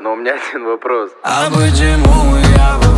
но у меня один вопрос. А почему я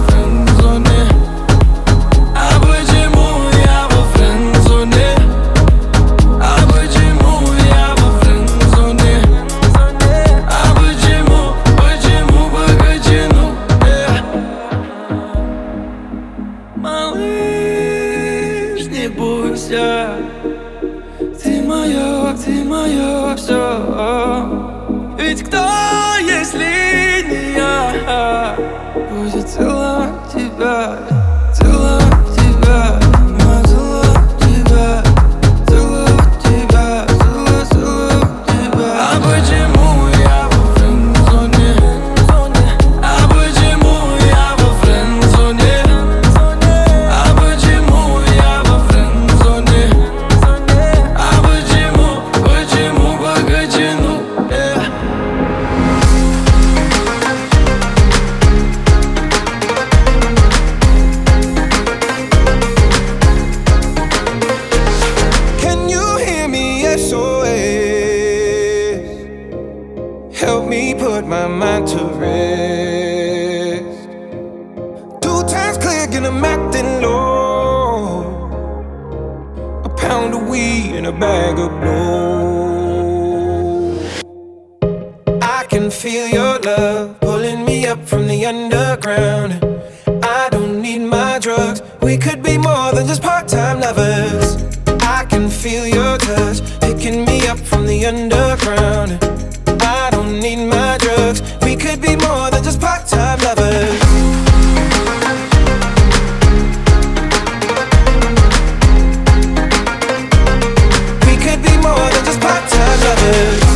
my mind to rest. Two times clear, and I'm acting low. A pound of weed and a bag of blow. I can feel your love pulling me up from the underground. I don't need my drugs. We could be more than just part time lovers. I can feel your touch picking me up from the underground. I don't need my works. We could be more than just part time lovers. We could be more than just part time lovers.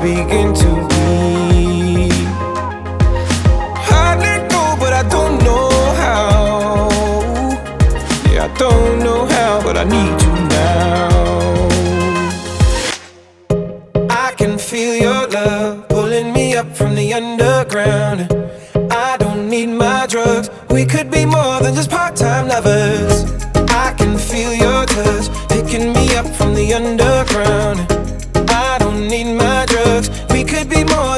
begin to need my drugs. We could be more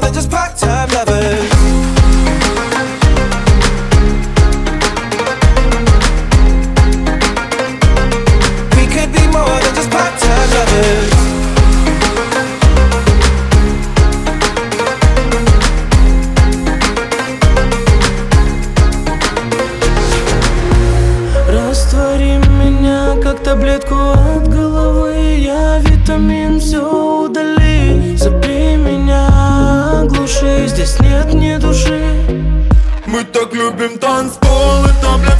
здесь нет ни души. Мы так любим танцпол, и таблет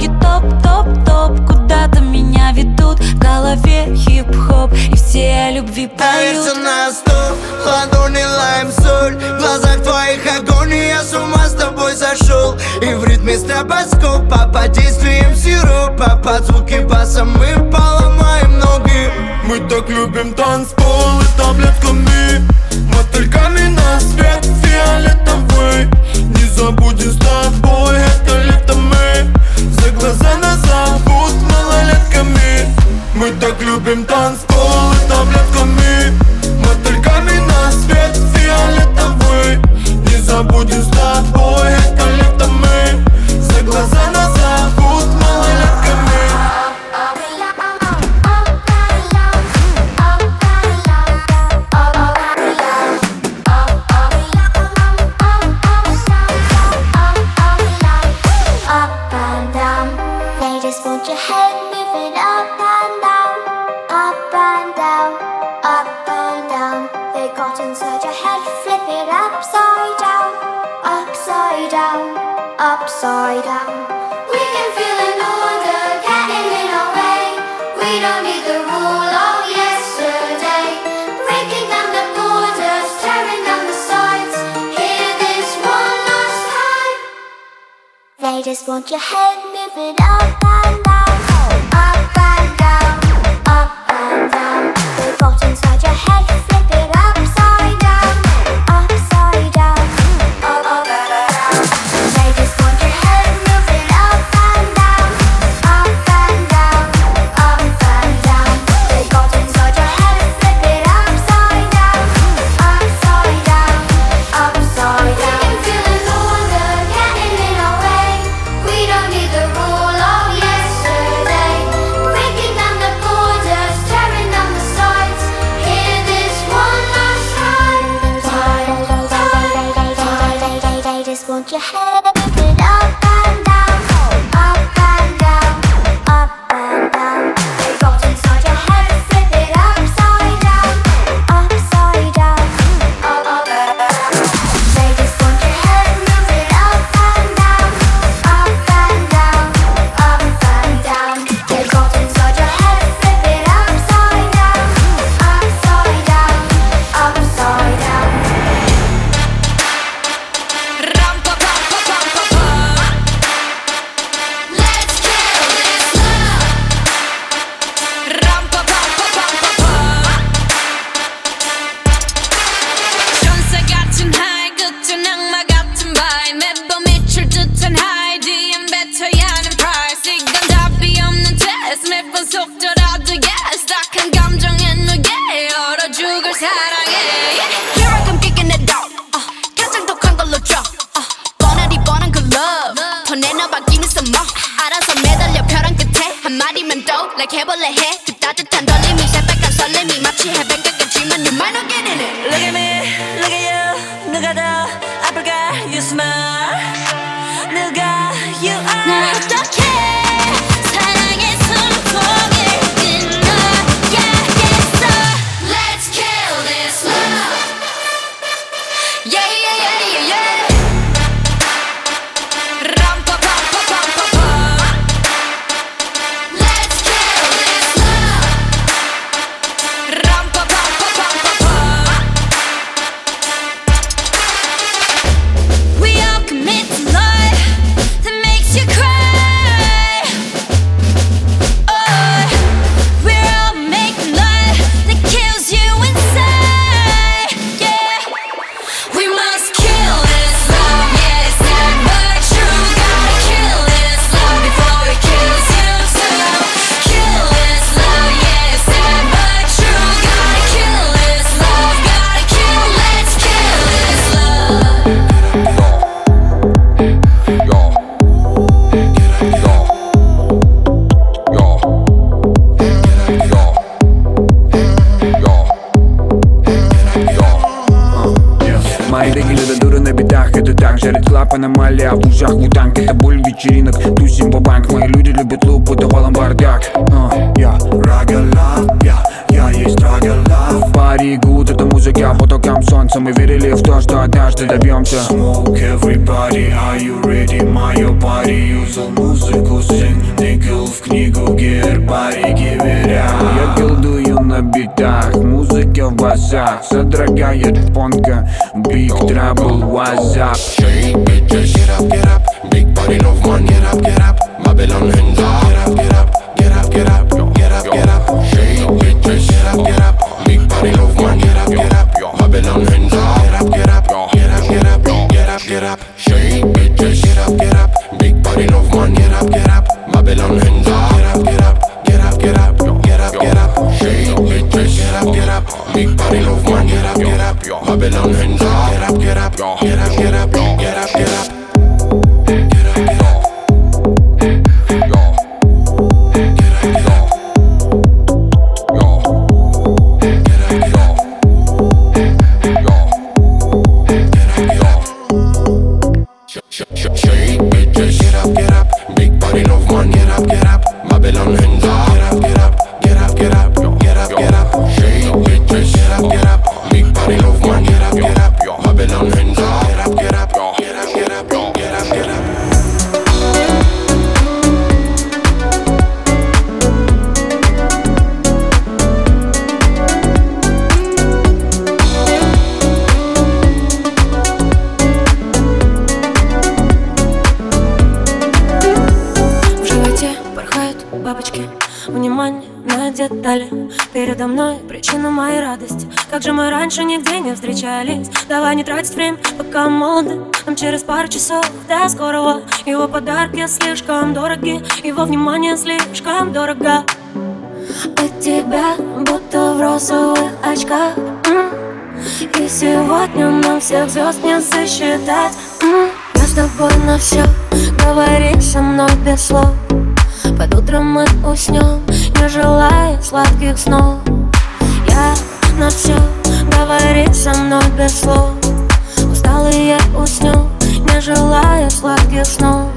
ноги топ-топ-топ Куда-то меня ведут в голове хип-хоп И все о любви поют. Давишься на стол, ладони лайм, соль В глазах твоих огонь, и я с ума с тобой зашел. И в ритме стробоскопа под действием сиропа Под звуки баса мы поломаем ноги. Мы так любим танцпол и таблетками. I just want your head moving up and down. Up and down, up and down. The bottom side your head. can't believe it. рэп аномалия в узах гутанг Это боль вечеринок, тусим по банк, Мои люди любят луп, это валом бардак. А, я Рагалав, я, я есть Рагалав Пари гуд, это музыка под солнца Мы верили в то, что однажды добьемся. Smoke everybody, are you ready? Мое пари, юзал музыку, сын Тыкал в книгу гербарий, гиверя Я колдую на битах, глазах Содрогает понка Big Trouble WhatsApp Shake bitches Get up, get up Big body love man Get up, get up Babylon hands up up, get up Get up, get up Get up, Big body love man Get up, get up Babylon hands up Get up, get up Get up, get up Get up, get up Передо мной причина моей радости. Как же мы раньше нигде не встречались? Давай не тратить время, пока молоды. Нам через пару часов до скорого. Его подарки слишком дороги Его внимание слишком дорого. От тебя будто в розовых очках. И сегодня нам всех звезд не сосчитать. Я с тобой на все Говори со мной без слов. Под утром мы уснем Не желая сладких снов. Я на все Говори со мной без слов. Усталый я уснем Не желая сладких снов.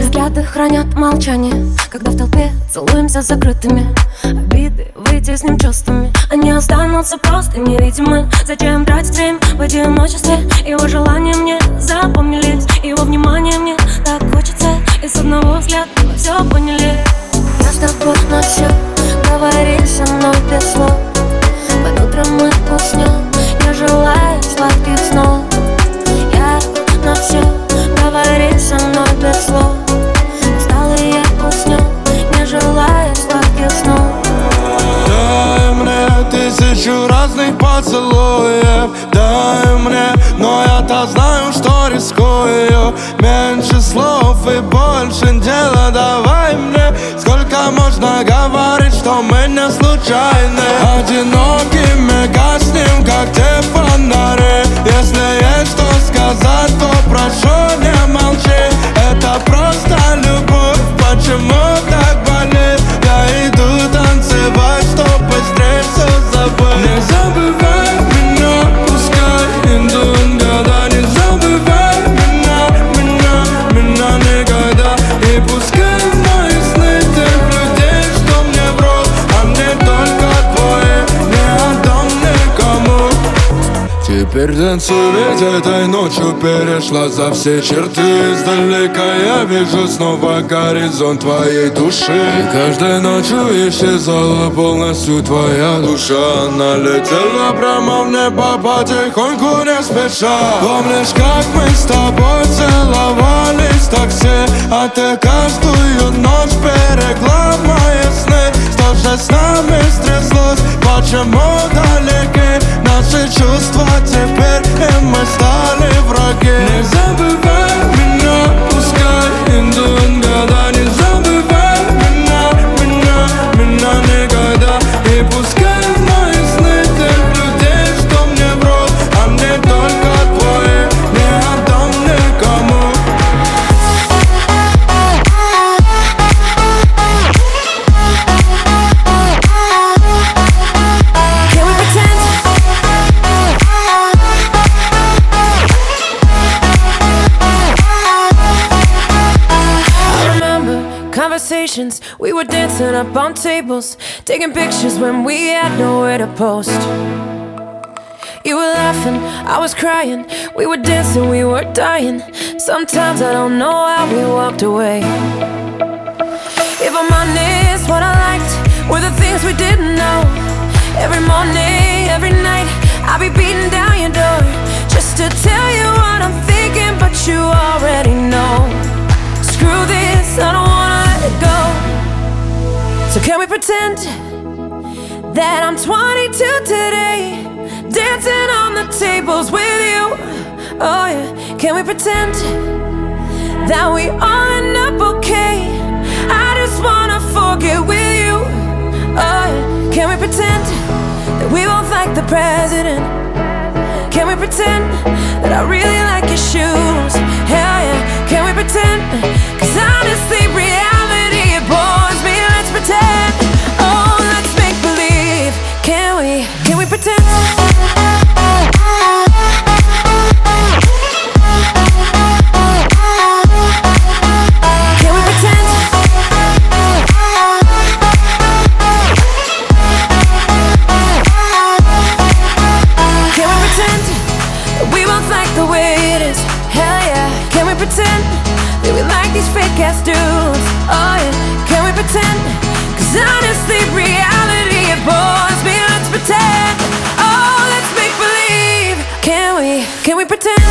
Взгляды хранят молчание Когда в толпе целуемся закрытыми. Обиды вытесним чувствами. Они останутся просто невидимы. Зачем тратить время в одиночестве? Его желания мне запомнились Его внимание мне так хочется. И с одного взгляда все поняли Я с все Говори со мной без слов. Под утром мы уснем Не желая сладких снов. Я на все Говори со мной без слов. Усталый я уснем Не желая сладких снов. Дай мне тысячу разных поцелуев Ведь этой ночью перешла за все черты. Издалека я вижу снова горизонт твоей души. И каждой ночью исчезала полностью твоя душа. Она летела прямо в небо потихоньку не спеша. Помнишь, как мы с тобой целовались в такси А ты каждую ночь берегла мои сны Что же с нами стряслось, почему далеки Наши чувства теперь, и мы стали враги. Не забывай conversations. We were dancing up on tables, taking pictures when we had nowhere to post. You were laughing, I was crying. We were dancing, we were dying. Sometimes I don't know how we walked away. If I'm honest, what I liked were the things we didn't know. Every morning, every night, I'll be beating down your door just to tell you what I'm thinking, but you pretend that I'm 22 today, dancing on the tables with you? Oh yeah, can we pretend that we all end up okay? I just wanna forget with you. Oh yeah, can we pretend that we both like the president? Can we pretend that I really like your shoes? Hell yeah, can we podcast dudes. Oh, yeah. can we pretend? Cause honestly, reality it bores me. Let's pretend. Oh, let's make believe. Can we? Can we pretend?